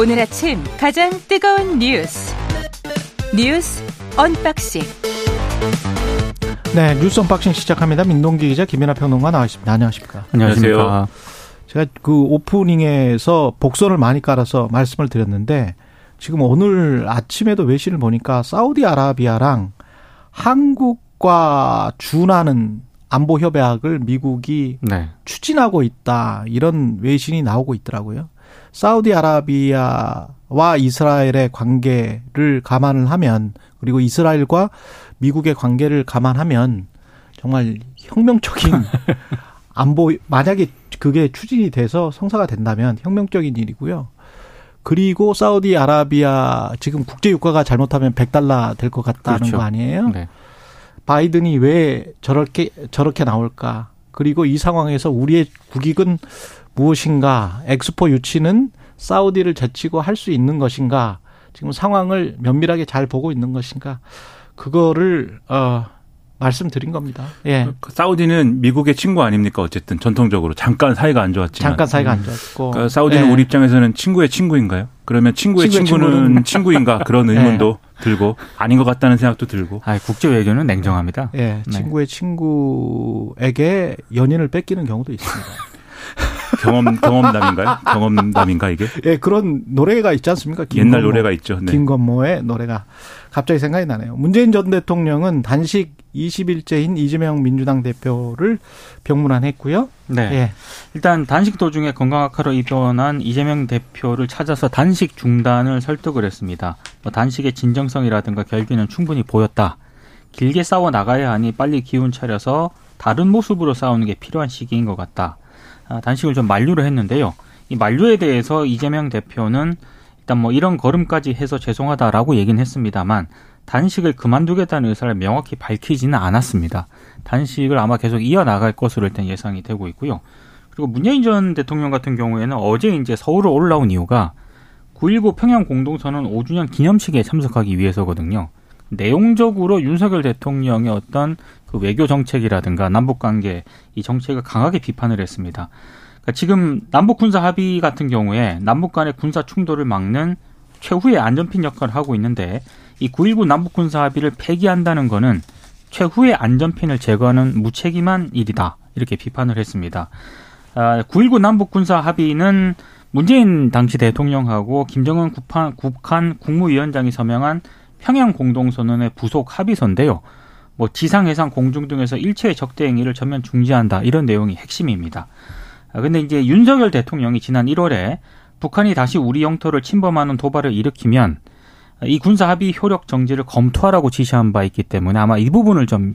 오늘 아침 가장 뜨거운 뉴스 뉴스 언박싱 네 뉴스 언박싱 시작합니다. 민동기 기자 김민하 평론가 나와있습니다. 안녕하십니까? 안녕하십니까? 제가 그 오프닝에서 복선을 많이 깔아서 말씀을 드렸는데 지금 오늘 아침에도 외신을 보니까 사우디아라비아랑 한국과 준하는 안보 협약을 미국이 네. 추진하고 있다 이런 외신이 나오고 있더라고요. 사우디아라비아와 이스라엘의 관계를 감안을 하면 그리고 이스라엘과 미국의 관계를 감안하면 정말 혁명적인 안보 만약에 그게 추진이 돼서 성사가 된다면 혁명적인 일이고요. 그리고 사우디아라비아 지금 국제 유가가 잘못하면 100달러 될 것 같다는 그렇죠. 거 아니에요? 네. 바이든이 왜 저렇게 저렇게 나올까? 그리고 이 상황에서 우리의 국익은 무엇인가? 엑스포 유치는 사우디를 제치고 할 수 있는 것인가? 지금 상황을 면밀하게 잘 보고 있는 것인가? 그거를 어 말씀드린 겁니다. 예. 그 사우디는 미국의 친구 아닙니까? 어쨌든 전통적으로 잠깐 사이가 안 좋았지만. 잠깐 사이가 안 좋았고. 그러니까 사우디는 예. 우리 입장에서는 친구의 친구인가요? 그러면 친구의, 친구의 친구는, 친구인가 그런 예. 의문도 예. 들고 아닌 것 같다는 생각도 들고. 아, 국제 외교는 냉정합니다. 예. 네. 친구의 친구에게 연인을 뺏기는 경우도 있습니다. 경험 경험담인가요? 경험담인가 이게? 예, 그런 노래가 있지 않습니까? 김건모, 옛날 노래가 있죠. 네. 김건모의 노래가 갑자기 생각이 나네요. 문재인 전 대통령은 단식 20일째인 이재명 민주당 대표를 병문안했고요. 네. 예. 일단 단식 도중에 건강 악화로 입원한 이재명 대표를 찾아서 단식 중단을 설득을 했습니다. 뭐 단식의 진정성이라든가 결기는 충분히 보였다. 길게 싸워 나가야 하니 빨리 기운 차려서 다른 모습으로 싸우는 게 필요한 시기인 것 같다. 아, 단식을 좀 만류를 했는데요. 이 만류에 대해서 이재명 대표는 일단 뭐 이런 걸음까지 해서 죄송하다라고 얘기는 했습니다만 단식을 그만두겠다는 의사를 명확히 밝히지는 않았습니다. 단식을 아마 계속 이어나갈 것으로 일단 예상이 되고 있고요. 그리고 문재인 전 대통령 같은 경우에는 어제 이제 서울을 올라온 이유가 9.19 평양 공동선언 5주년 기념식에 참석하기 위해서거든요. 내용적으로 윤석열 대통령의 어떤 그 외교 정책이라든가 남북 관계 이 정책을 강하게 비판을 했습니다. 그러니까 지금 남북 군사 합의 같은 경우에 남북 간의 군사 충돌을 막는 최후의 안전핀 역할을 하고 있는데 이 9.19 남북 군사 합의를 폐기한다는 거는 최후의 안전핀을 제거하는 무책임한 일이다. 이렇게 비판을 했습니다. 아, 9.19 남북 군사 합의는 문재인 당시 대통령하고 김정은 국한, 국한 국무위원장이 서명한 평양 공동선언의 부속 합의서인데요. 뭐 지상, 해상, 공중 등에서 일체의 적대 행위를 전면 중지한다 이런 내용이 핵심입니다. 아, 근데 이제 윤석열 대통령이 지난 1월에 북한이 다시 우리 영토를 침범하는 도발을 일으키면 이 군사 합의 효력 정지를 검토하라고 지시한 바 있기 때문에 아마 이 부분을 좀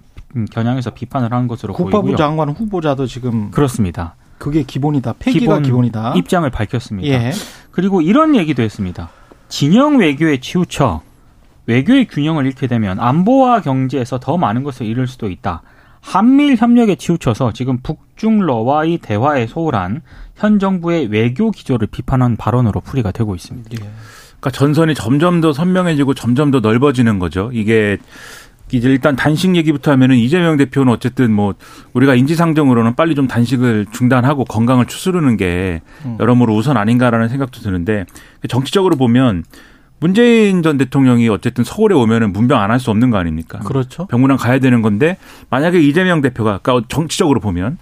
겨냥해서 비판을 한 것으로 국방부 보이고요. 장관 후보자도 지금 그렇습니다. 그게 기본이다. 폐기가 기본 이다 입장을 밝혔습니다. 예. 그리고 이런 얘기도 했습니다. 진영 외교에 치우쳐 외교의 균형을 잃게 되면 안보와 경제에서 더 많은 것을 잃을 수도 있다. 한미일 협력에 치우쳐서 지금 북중러와의 대화에 소홀한 현 정부의 외교 기조를 비판한 발언으로 풀이가 되고 있습니다. 예. 그러니까 전선이 점점 더 선명해지고 점점 더 넓어지는 거죠. 이게 이제 일단 단식 얘기부터 하면은 이재명 대표는 어쨌든 뭐 우리가 인지상정으로는 빨리 좀 단식을 중단하고 건강을 추스르는 게 음. 여러모로 우선 아닌가라는 생각도 드는데 정치적으로 보면 문재인 전 대통령이 어쨌든 서울에 오면은 문병 안 할 수 없는 거 아닙니까? 그렇죠. 병문안 가야 되는 건데 만약에 이재명 대표가 그러니까 정치적으로 보면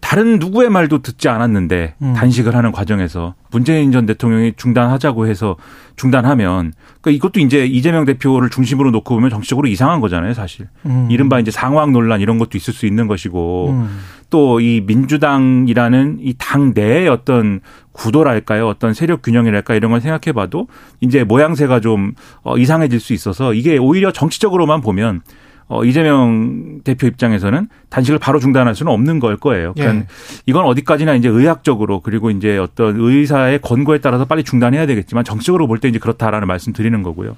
다른 누구의 말도 듣지 않았는데 음. 단식을 하는 과정에서 문재인 전 대통령이 중단하자고 해서 중단하면 그러니까 이것도 이제 이재명 대표를 중심으로 놓고 보면 정치적으로 이상한 거잖아요, 사실. 음. 이른바 이제 상황 논란 이런 것도 있을 수 있는 것이고 음. 또이 민주당이라는 이 당 내의 어떤 구도랄까요? 어떤 세력 균형이랄까 이런 걸 생각해 봐도 이제 모양새가 좀 어, 이상해질 수 있어서 이게 오히려 정치적으로만 보면 어, 이재명 대표 입장에서는 단식을 바로 중단할 수는 없는 걸 거예요. 그러니까 예. 이건 어디까지나 이제 의학적으로 그리고 이제 어떤 의사의 권고에 따라서 빨리 중단해야 되겠지만 정치적으로 볼 때 이제 그렇다라는 말씀 드리는 거고요.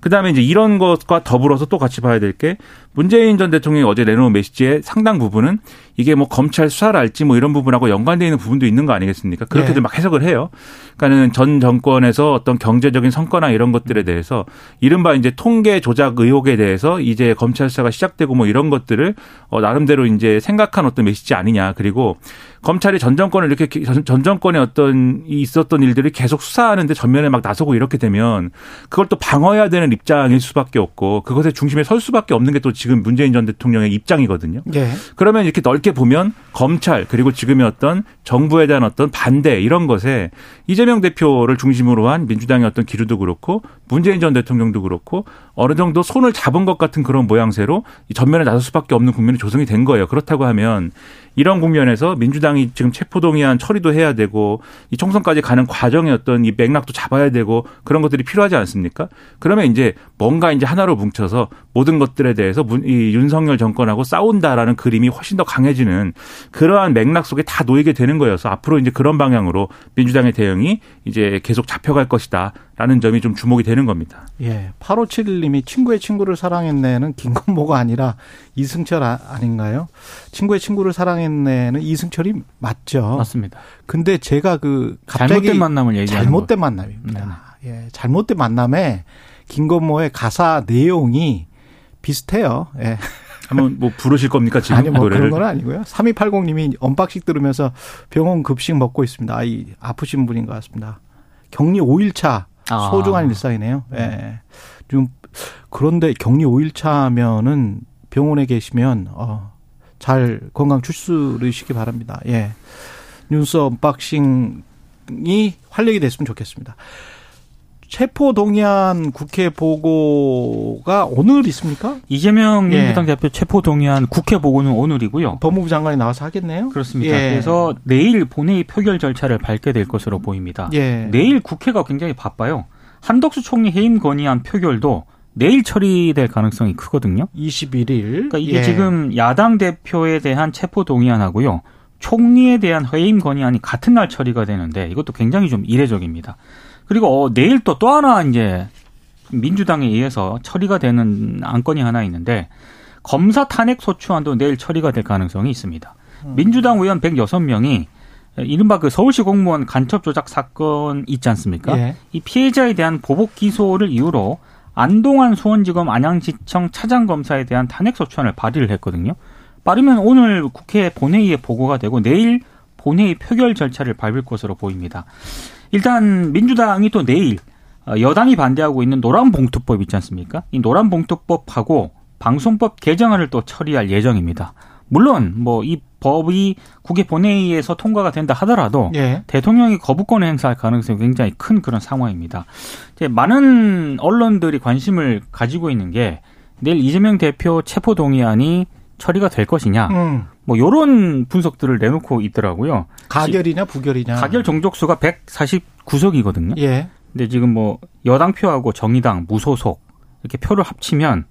그다음에 이제 이런 것과 더불어서 또 같이 봐야 될 게 문재인 전 대통령이 어제 내놓은 메시지의 상당 부분은 이게 뭐 검찰 수사랄지 뭐 이런 부분하고 연관되어 있는 부분도 있는 거 아니겠습니까? 그렇게들 네. 막 해석을 해요. 그러니까는 전 정권에서 어떤 경제적인 성과나 이런 것들에 대해서 이른바 이제 통계 조작 의혹에 대해서 이제 검찰 수사가 시작되고 뭐 이런 것들을 어 나름대로 이제 생각한 어떤 메시지 아니냐. 그리고 검찰이 전 정권을 이렇게 전 정권에 어떤 있었던 일들이 계속 수사하는데 전면에 막 나서고 이렇게 되면 그걸 또 방어해야 되는 입장일 수밖에 없고 그것의 중심에 설 수밖에 없는 게 또 지금 문재인 전 대통령의 입장이거든요. 예. 그러면 이렇게 넓게 보면 검찰 그리고 지금의 어떤 정부에 대한 어떤 반대 이런 것에 이재명 대표를 중심으로 한 민주당의 어떤 기류도 그렇고 문재인 전 대통령도 그렇고 어느 정도 손을 잡은 것 같은 그런 모양새로 전면에 나설 수밖에 없는 국면이 조성이 된 거예요. 그렇다고 하면 이런 국면에서 민주당이 지금 체포동의안 처리도 해야 되고 이 총선까지 가는 과정의 어떤 이 맥락도 잡아야 되고 그런 것들이 필요하지 않습니까? 그러면 이제 뭔가 이제 하나로 뭉쳐서 모든 것들에 대해서 이 윤석열 정권하고 싸운다라는 그림이 훨씬 더 강해지는 그러한 맥락 속에 다 놓이게 되는 거여서 앞으로 이제 그런 방향으로 민주당의 대응이 이제 계속 잡혀갈 것이다. 라는 점이 좀 주목이 되는 겁니다. 예. 8571님이 친구의 친구를 사랑했네는 김건모가 아니라 이승철 아, 닌가요 친구의 친구를 사랑했네는 이승철이 맞죠. 맞습니다. 근데 제가 그 갑자기 잘못된 만남을 얘기하는 잘못된 거. 만남입니다. 네네. 예. 잘못된 만남에 김건모의 가사 내용이 비슷해요. 예. 한번 뭐 부르실 겁니까 지금 아니 뭐 노래를? 그런 건 아니고요. 3280님이 언박싱 들으면서 병원 급식 먹고 있습니다. 아이 아프신 분인 것 같습니다. 격리 5일차 아. 소중한 일상이네요. 예. 네. 좀 그런데 격리 5일차면은 병원에 계시면 어, 잘 건강 추스르시기 바랍니다. 예. 뉴스 언박싱이 활력이 됐으면 좋겠습니다. 체포 동의안 국회 보고가 오늘 있습니까? 이재명 예. 민주당 대표 체포 동의안 국회 보고는 오늘이고요. 법무부 장관이 나와서 하겠네요. 그렇습니다. 예. 그래서 내일 본회의 표결 절차를 밟게 될 것으로 보입니다. 예. 내일 국회가 굉장히 바빠요. 한덕수 총리 해임 건의안 표결도 내일 처리될 가능성이 크거든요. 21일. 그러니까 이게 예. 지금 야당 대표에 대한 체포 동의안하고요. 총리에 대한 해임 건의안이 같은 날 처리가 되는데 이것도 굉장히 좀 이례적입니다. 그리고 어, 내일 또 또 하나 이제 민주당에 의해서 처리가 되는 안건이 하나 있는데 검사 탄핵 소추안도 내일 처리가 될 가능성이 있습니다. 음. 민주당 의원 106명이 이른바 그 서울시 공무원 간첩 조작 사건 있지 않습니까? 예. 이 피해자에 대한 보복 기소를 이유로 안동안 수원지검 안양지청 차장검사에 대한 탄핵 소추안을 발의를 했거든요. 빠르면 오늘 국회 본회의에 보고가 되고 내일 본회의 표결 절차를 밟을 것으로 보입니다. 일단 민주당이 또 내일 어, 여당이 반대하고 있는 노란봉투법 있지 않습니까? 이 노란봉투법하고 방송법 개정안을 또 처리할 예정입니다. 물론 뭐 이 법이 국회 본회의에서 통과가 된다 하더라도 예. 대통령이 거부권을 행사할 가능성이 굉장히 큰 그런 상황입니다. 이제 많은 언론들이 관심을 가지고 있는 게 내일 이재명 대표 체포 동의안이 처리가 될 것이냐. 음. 뭐 요런 분석들을 내놓고 있더라고요. 가결이냐 부결이냐. 가결 종족수가 149석이거든요. 예. 근데 지금 뭐 여당 표하고 정의당, 무소속 이렇게 표를 합치면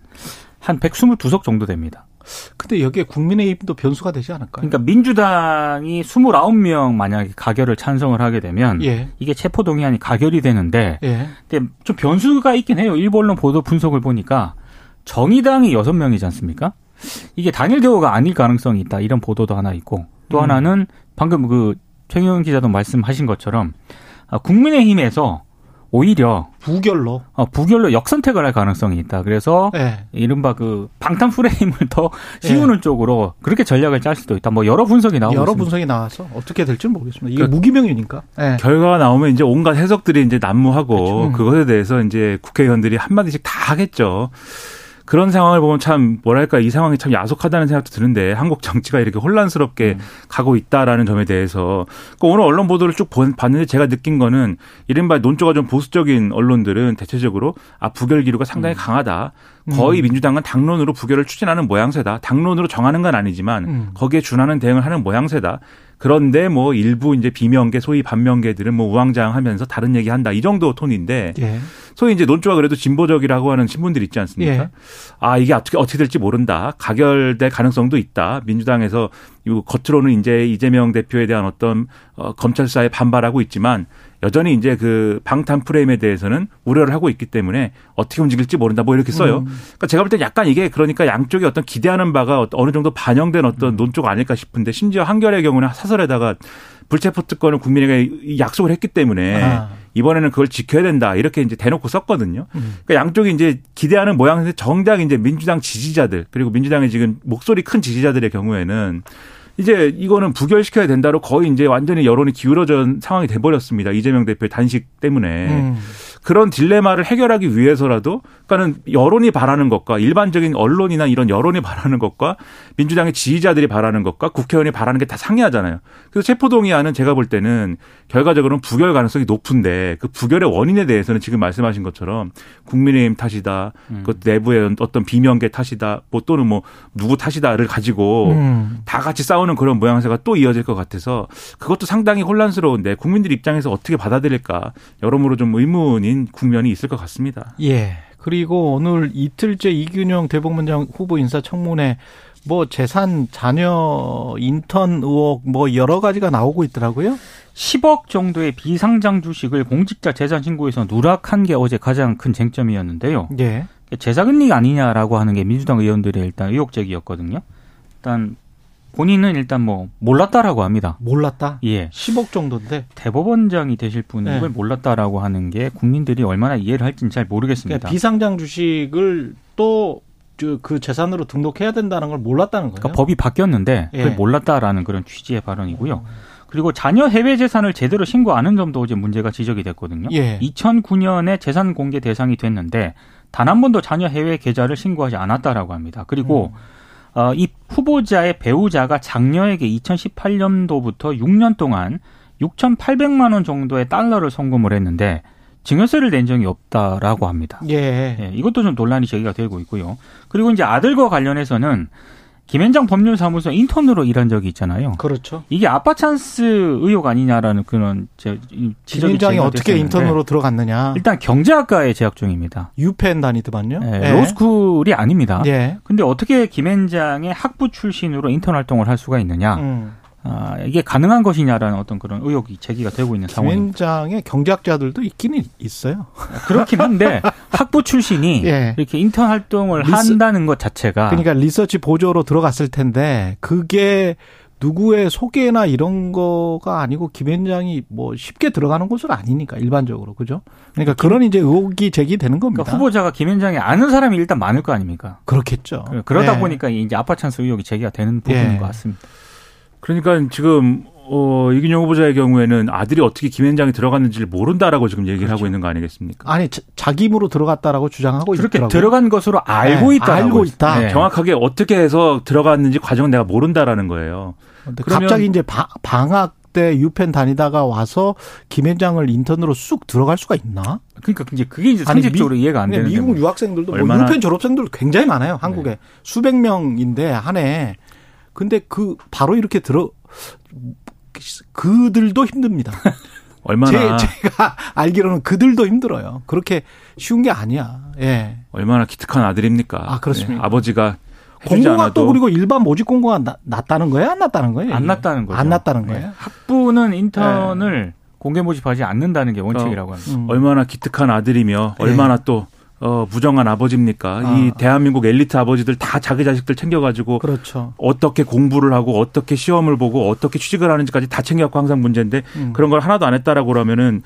한 122석 정도 됩니다. 근데 여기에 국민의힘도 변수가 되지 않을까요? 그러니까 민주당이 29명 만약에 가결을 찬성을 하게 되면 예. 이게 체포 동의안이 가결이 되는데 예. 근데 좀 변수가 있긴 해요. 일본 론 보도 분석을 보니까 정의당이 6명이지 않습니까? 이게 단일 대우가 아닐 가능성이 있다. 이런 보도도 하나 있고 또 음. 하나는 방금 그 최경영 기자도 말씀하신 것처럼 아, 국민의힘에서 오히려 부결로 어, 부결로 역선택을 할 가능성이 있다. 그래서 네. 이른바 그 방탄 프레임을 더 씌우는 네. 쪽으로 그렇게 전략을 짤 수도 있다. 뭐 여러 분석이 나오고 여러 있습니다. 분석이 나와서 어떻게 될지 는 모르겠습니다. 이게 그러니까 무기명이니까 네. 결과가 나오면 이제 온갖 해석들이 이제 난무하고 그렇죠. 음. 그것에 대해서 이제 국회의원들이 한 마디씩 다 하겠죠. 그런 상황을 보면 참 뭐랄까 이 상황이 참 야속하다는 생각도 드는데 한국 정치가 이렇게 혼란스럽게 음. 가고 있다라는 점에 대해서 그 오늘 언론 보도를 쭉 봤는데 제가 느낀 거는 이른바 논조가 좀 보수적인 언론들은 대체적으로 아 부결 기류가 상당히 음. 강하다. 거의 음. 민주당은 당론으로 부결을 추진하는 모양새다. 당론으로 정하는 건 아니지만 음. 거기에 준하는 대응을 하는 모양새다. 그런데 뭐 일부 이제 비명계 소위 반명계들은 뭐 우왕좌왕하면서 다른 얘기한다 이 정도 톤인데 예. 소위 이제 논조가 그래도 진보적이라고 하는 신분들 있지 않습니까? 예. 아 이게 어떻게 어떻게 될지 모른다 가결될 가능성도 있다 민주당에서 겉으로는 이제 이재명 대표에 대한 어떤 어, 검찰 수사에 반발하고 있지만 여전히 이제 그 방탄 프레임에 대해서는 우려를 하고 있기 때문에 어떻게 움직일지 모른다 뭐 이렇게 써요. 음. 그러니까 제가 볼 때 약간 이게 그러니까 양쪽이 어떤 기대하는 바가 어느 정도 반영된 어떤 음. 논조가 아닐까 싶은데 심지어 한결의 경우는 사설에다가 불체포 특권을 국민에게 약속을 했기 때문에 아. 이번에는 그걸 지켜야 된다 이렇게 이제 대놓고 썼거든요. 음. 그러니까 양쪽이 이제 기대하는 모양인데 정작 이제 민주당 지지자들 그리고 민주당의 지금 목소리 큰 지지자들의 경우에는 이제 이거는 부결시켜야 된다로 거의 이제 완전히 여론이 기울어진 상황이 돼버렸습니다. 이재명 대표의 단식 때문에. 음. 그런 딜레마를 해결하기 위해서라도 그러니까는 여론이 바라는 것과 일반적인 언론이나 이런 여론이 바라는 것과 민주당의 지지자들이 바라는 것과 국회의원이 바라는 게 다 상이하잖아요. 그래서 체포동의안은 제가 볼 때는 결과적으로는 부결 가능성이 높은데 그 부결의 원인에 대해서는 지금 말씀하신 것처럼 국민의힘 탓이다. 음. 그 내부의 어떤 비명계 탓이다. 뭐 또는 뭐 누구 탓이다를 가지고 음. 다 같이 싸우는 그런 모양새가 또 이어질 것 같아서 그것도 상당히 혼란스러운데 국민들 입장에서 어떻게 받아들일까 여러모로 좀 의문 인 국면이 있을 것 같습니다. 예. 그리고 오늘 이틀째 이균영 대법원장 후보 인사청문회 뭐 재산 자녀 인턴 의혹 뭐 여러 가지가 나오고 있더라고요. 10억 정도의 비상장 주식을 공직자 재산 신고에서 누락한 게 어제 가장 큰 쟁점이었는데요. 예. 재산금리 아니냐라고 하는 게 민주당 의원들의 일단 의혹 제기였거든요. 일단 본인은 일단 뭐 몰랐다라고 합니다. 몰랐다? 예. 10억 정도인데 대법원장이 되실 분은 이걸 네. 몰랐다라고 하는 게 국민들이 얼마나 이해를 할지는 잘 모르겠습니다. 그러니까 비상장 주식을 또 그 재산으로 등록해야 된다는 걸 몰랐다는 거예요. 그러니까 법이 바뀌었는데 그걸 예. 몰랐다라는 그런 취지의 발언이고요. 그리고 자녀 해외 재산을 제대로 신고 안 한 점도 어제 문제가 지적이 됐거든요. 예. 2009년에 재산 공개 대상이 됐는데 단 한 번도 자녀 해외 계좌를 신고하지 않았다라고 합니다. 그리고 음. 어, 이 후보자의 배우자가 장녀에게 2018년도부터 6년 동안 6,800만 원 정도의 달러를 송금을 했는데 증여세를 낸 적이 없다라고 합니다. 예. 예. 이것도 좀 논란이 제기가 되고 있고요. 그리고 이제 아들과 관련해서는 김앤장 법률사무소 인턴으로 일한 적이 있잖아요. 그렇죠. 이게 아빠 찬스 의혹 아니냐라는 그런 지적이 김앤장에 어떻게 인턴으로 들어갔느냐. 일단 경제학과에 재학 중입니다. 유펜 다니더만요. 네, 네. 로스쿨이 아닙니다. 네. 근데 어떻게 김앤장의 학부 출신으로 인턴 활동을 할 수가 있느냐. 음. 아, 이게 가능한 것이냐라는 어떤 그런 의혹이 제기가 되고 있는 상황입니다. 김현장의 경제학자들도 있기는 있어요. 그렇긴 한데 학부 출신이 예. 이렇게 인턴 활동을 리서, 한다는 것 자체가 그러니까 리서치 보조로 들어갔을 텐데 그게 누구의 소개나 이런 거가 아니고 김현장이 뭐 쉽게 들어가는 곳은 아니니까 일반적으로 그죠? 그러니까 그런 이제 의혹이 제기되는 겁니다. 그러니까 후보자가 김현장이 아는 사람이 일단 많을 거 아닙니까? 그렇겠죠. 그러다 네. 보니까 이제 아파 찬스 의혹이 제기가 되는 부분인 네. 것 같습니다. 그러니까 지금 어, 이균영 후보자의 경우에는 아들이 어떻게 김현장에 들어갔는지를 모른다라고 지금 얘기를 그렇죠. 하고 있는 거 아니겠습니까? 아니 자, 기 힘으로 들어갔다라고 주장하고 그렇게 있더라고요. 들어간 것으로 알고 네, 있다. 알고 있다. 네. 정확하게 어떻게 해서 들어갔는지 과정은 내가 모른다라는 거예요. 갑자기 이제 바, 방학 때 유펜 다니다가 와서 김현장을 인턴으로 쑥 들어갈 수가 있나? 그러니까 이제 그게 이제 상식적으로 미, 이해가 안 되는 미국 유학생들도 뭐 유펜 졸업생들 굉장히 많아요. 한국에 네. 수백 명인데 한 해. 근데 그 바로 이렇게 들어 그들도 힘듭니다. 얼마나 제, 가 알기로는 그들도 힘들어요. 그렇게 쉬운 게 아니야. 예. 얼마나 기특한 아들입니까? 아 그렇습니다. 네, 아버지가 공고가 또 그리고 일반 모집 공고가 나, 났다는 거예요? 안 났다는 거예요? 안 났다는 거죠. 안 났다는 거예요. 네. 학부는 인턴을 네. 공개 모집하지 않는다는 게 원칙이라고 합니다. 음. 얼마나 기특한 아들이며 얼마나 또 어, 부정한 아버지입니까? 아. 이 대한민국 엘리트 아버지들 다 자기 자식들 챙겨가지고 그렇죠. 어떻게 공부를 하고 어떻게 시험을 보고 어떻게 취직을 하는지까지 다 챙겨갖고 항상 문제인데 음. 그런 걸 하나도 안 했다라고 그러면은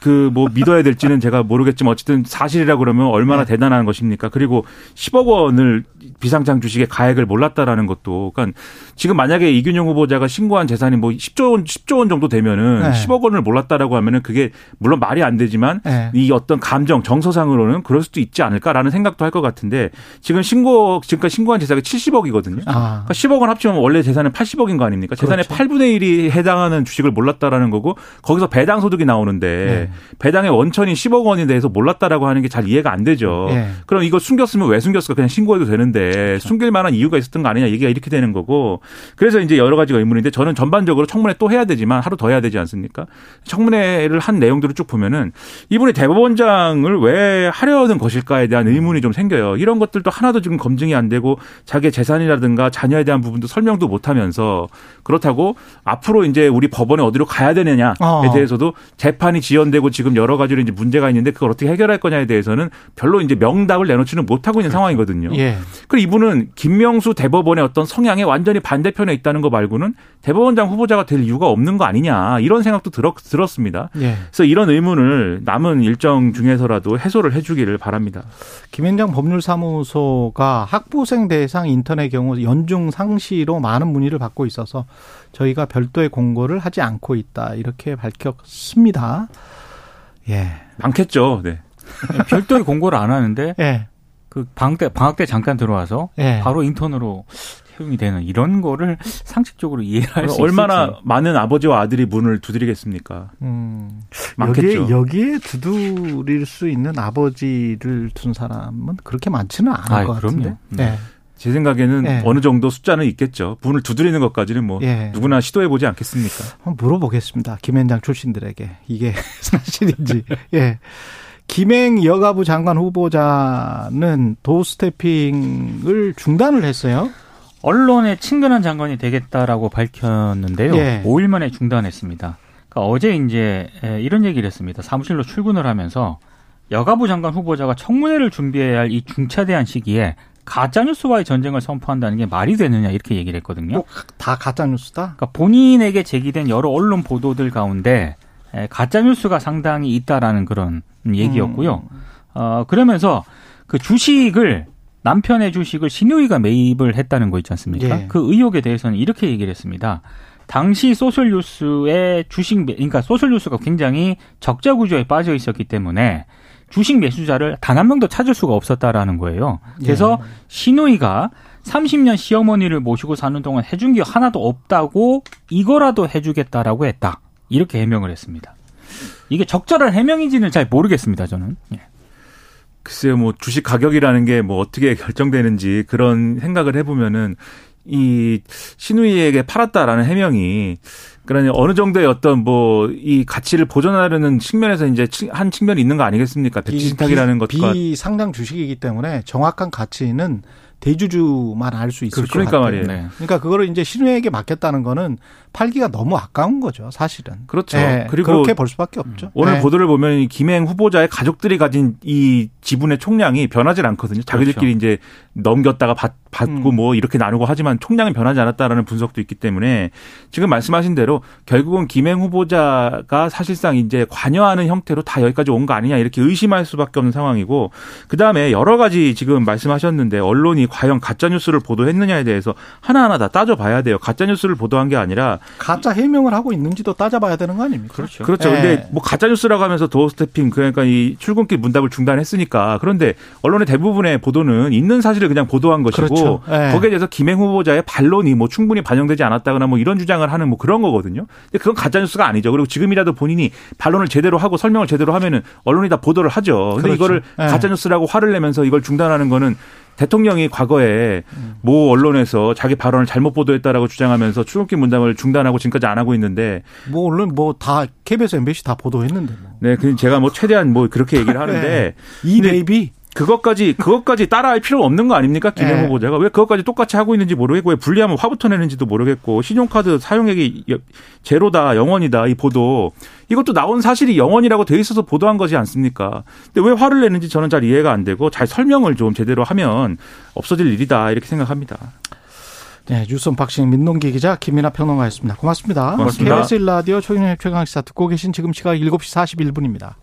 그 뭐 믿어야 될지는 제가 모르겠지만 어쨌든 사실이라 그러면 얼마나 네. 대단한 것입니까? 그리고 10억 원을 비상장 주식의 가액을 몰랐다라는 것도 그러니까 지금 만약에 이균용 후보자가 신고한 재산이 뭐 10조 원 10조 원 정도 되면은 네. 10억 원을 몰랐다라고 하면은 그게 물론 말이 안 되지만 네. 이 어떤 감정 정서상으로는 그럴 수도 있지 않을까라는 생각도 할 것 같은데 지금 신고 지금까지 신고한 재산이 70억이거든요. 아. 그러니까 10억 원 합치면 원래 재산은 80억인 거 아닙니까? 재산의 그렇죠. 8분의 1이 해당하는 주식을 몰랐다라는 거고 거기서 배당 소득이 나오는데 네. 배당의 원천이 10억 원에 대해서 몰랐다라고 하는 게 잘 이해가 안 되죠. 네. 그럼 이거 숨겼으면 왜 숨겼을까? 그냥 신고해도 되는데 그렇죠. 숨길 만한 이유가 있었던 거 아니냐 얘기가 이렇게 되는 거고 그래서 이제 여러 가지가 의문인데 저는 전반적으로 청문회 또 해야 되지만 하루 더 해야 되지 않습니까? 청문회를 한 내용들을 쭉 보면은 이분이 대법원장을 왜 하려는 것일까에 대한 의문이 좀 생겨요. 이런 것들도 하나도 지금 검증이 안 되고 자기의 재산이라든가 자녀에 대한 부분도 설명도 못 하면서 그렇다고 앞으로 이제 우리 법원에 어디로 가야 되느냐에 어. 대해서도 재판이 지연되고 지금 여러 가지로 이제 문제가 있는데 그걸 어떻게 해결할 거냐에 대해서는 별로 이제 명답을 내놓지는 못하고 있는 그렇죠. 상황이거든요. 예. 그리고 이분은 김명수 대법원의 어떤 성향에 완전히 반대편에 있다는 거 말고는 대법원장 후보자가 될 이유가 없는 거 아니냐 이런 생각도 들었, 들었습니다. 예. 그래서 이런 의문을 남은 일정 중에서라도 해소를 해주기를 바랍니다. 바랍니다. 김현장 법률사무소가 학부생 대상 인터넷 경우 연중 상시로 많은 문의를 받고 있어서 저희가 별도의 공고를 하지 않고 있다 이렇게 밝혔습니다. 예. 많겠죠. 네. 별도의 공고를 안 하는데 예. 그 방학 때 방학 때 잠깐 들어와서 예. 바로 인턴으로 채용이 되는 이런 거를 상식적으로 이해할 수 얼마나 있을지. 많은 아버지와 아들이 문을 두드리겠습니까? 음. 많겠죠. 여기에, 여기에 두드릴 수 있는 아버지를 둔 사람은 그렇게 많지는 않을 아이, 것 그럼요. 같은데. 음. 예. 제 생각에는 예. 어느 정도 숫자는 있겠죠. 문을 두드리는 것까지는 뭐 예. 누구나 시도해 보지 않겠습니까? 한번 물어보겠습니다. 김현장 출신들에게 이게 사실인지. 예. 김행 여가부 장관 후보자는 도스태핑을 중단을 했어요. 언론에 친근한 장관이 되겠다라고 밝혔는데요. 예. 5일 만에 중단했습니다. 그러니까 어제 이제 에, 이런 얘기를 했습니다. 사무실로 출근을 하면서 여가부 장관 후보자가 청문회를 준비해야 할 이 중차대한 시기에 가짜뉴스와의 전쟁을 선포한다는 게 말이 되느냐 이렇게 얘기를 했거든요. 꼭다 가짜 뉴스다. 그러니까 본인에게 제기된 여러 언론 보도들 가운데 에, 가짜뉴스가 상당히 있다라는 그런 얘기였고요. 음. 어, 그러면서 그 주식을 남편의 주식을 신우이가 매입을 했다는 거 있지 않습니까? 예. 그 의혹에 대해서는 이렇게 얘기를 했습니다. 당시 소셜뉴스의 주식, 매, 그러니까 소셜뉴스가 굉장히 적자 구조에 빠져 있었기 때문에 주식 매수자를 단 한 명도 찾을 수가 없었다라는 거예요. 그래서 예. 신우이가 30년 시어머니를 모시고 사는 동안 해준 게 하나도 없다고 이거라도 해주겠다라고 했다. 이렇게 해명을 했습니다. 이게 적절한 해명인지는 잘 모르겠습니다, 저는. 예. 글쎄요, 뭐 주식 가격이라는 게 뭐 어떻게 결정되는지 그런 생각을 해보면은 이 신우이에게 팔았다라는 해명이 그러니 어느 정도의 어떤 뭐 이 가치를 보존하려는 측면에서 이제 치- 한 측면이 있는 거 아니겠습니까? 백지 신탁이라는 비- 것과 비상장 주식이기 때문에 정확한 가치는 대주주만 알 수 있을 그러니까 것 같아요. 말이에요. 네. 그러니까 그거를 이제 신우에게 맡겼다는 거는 팔기가 너무 아까운 거죠, 사실은. 그렇죠. 예, 그리고 그렇게 볼 수밖에 없죠. 오늘 예. 보도를 보면 이 김행 후보자의 가족들이 가진 이 지분의 총량이 변하지 않거든요. 자기들끼리 이제 넘겼다가 받, 받고 음. 뭐 이렇게 나누고 하지만 총량은 변하지 않았다라는 분석도 있기 때문에 지금 말씀하신 대로 결국은 김행 후보자가 사실상 이제 관여하는 형태로 다 여기까지 온 거 아니냐 이렇게 의심할 수밖에 없는 상황이고 그 다음에 여러 가지 지금 말씀하셨는데 언론이 과연 가짜 뉴스를 보도했느냐에 대해서 하나하나 다 따져봐야 돼요. 가짜 뉴스를 보도한 게 아니라 가짜 해명을 하고 있는지도 따져봐야 되는 거 아닙니까? 그렇죠. 그렇죠. 예. 근데 뭐 가짜 뉴스라고 하면서 doorstepping 그러니까 이 출근길 문답을 중단했으니까 그런데 언론의 대부분의 보도는 있는 사실을 그냥 보도한 것이고 그렇죠. 예. 거기에 대해서 김행 후보자의 반론이 뭐 충분히 반영되지 않았다거나 뭐 이런 주장을 하는 뭐 그런 거거든요. 근데 그건 가짜 뉴스가 아니죠. 그리고 지금이라도 본인이 반론을 제대로 하고 설명을 제대로 하면은 언론이 다 보도를 하죠. 근데 그렇죠. 이거를 예. 가짜 뉴스라고 화를 내면서 이걸 중단하는 거는 대통령이 과거에 음. 모 언론에서 자기 발언을 잘못 보도했다라고 주장하면서 출근길 문담을 중단하고 지금까지 안 하고 있는데 뭐 언론 뭐 다 KBS, MBC 다 보도했는데 뭐. 네, 그 제가 뭐 최대한 뭐 그렇게 얘기를 하는데 이 근데 네이비 그것까지 그것까지 따라할 필요가 없는 거 아닙니까 김행 네. 후보자가 왜 그것까지 똑같이 하고 있는지 모르겠고 왜 분리하면 화부터 내는지도 모르겠고 신용카드 사용액이 여- 제로다 영원이다 이 보도 이것도 나온 사실이 영원이라고 돼 있어서 보도한 거지 않습니까? 근데 왜 화를 내는지 저는 잘 이해가 안 되고 잘 설명을 좀 제대로 하면 없어질 일이다 이렇게 생각합니다. 네, 뉴스 언박싱 민동기 기자 김민하 평론가였습니다. 고맙습니다. 고맙습니다. KBS 1라디오 최경영 최강시사 듣고 계신 지금 시각 7시 41분입니다.